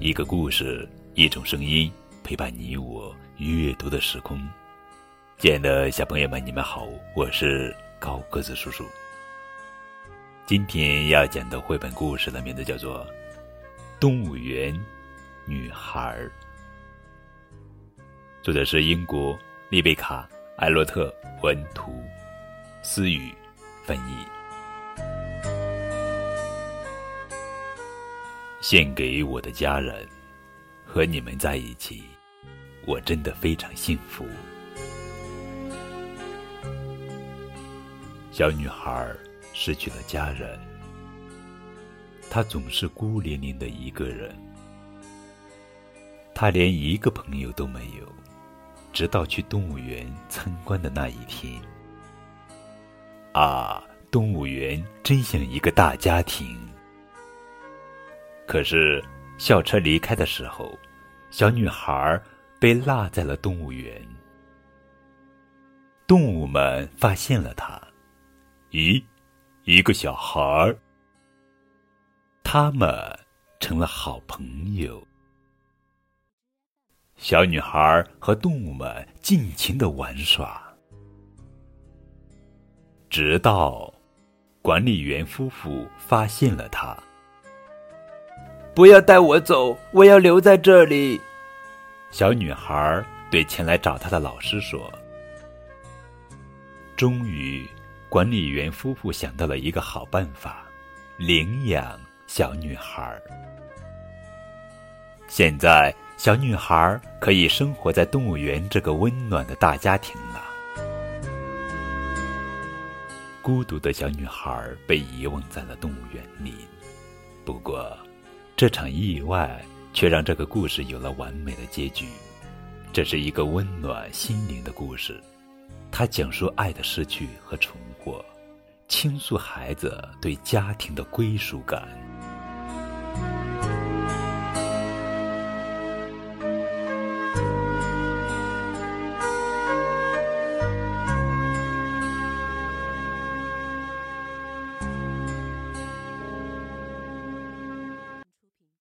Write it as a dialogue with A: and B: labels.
A: 一个故事，一种声音，陪伴你我阅读的时空。亲爱的小朋友们，你们好，我是高个子叔叔。今天要讲的绘本故事的名字叫做《动物园女孩》，作者是英国丽贝卡·艾洛特文图，思雨翻译。献给我的家人，和你们在一起，我真的非常幸福。小女孩失去了家人，她总是孤零零的一个人，她连一个朋友都没有，直到去动物园参观的那一天。啊，动物园真像一个大家庭。可是，校车离开的时候，小女孩被落在了动物园。动物们发现了她，咦，一个小孩儿。他们成了好朋友。小女孩和动物们尽情的玩耍，直到管理员夫妇发现了她。
B: 不要带我走，我要留在这里。
A: 小女孩对前来找她的老师说。终于，管理员夫妇想到了一个好办法：领养小女孩。现在，小女孩可以生活在动物园这个温暖的大家庭了。孤独的小女孩被遗忘在了动物园里，不过。这场意外却让这个故事有了完美的结局。这是一个温暖心灵的故事，它讲述爱的失去和重获，倾诉孩子对家庭的归属感。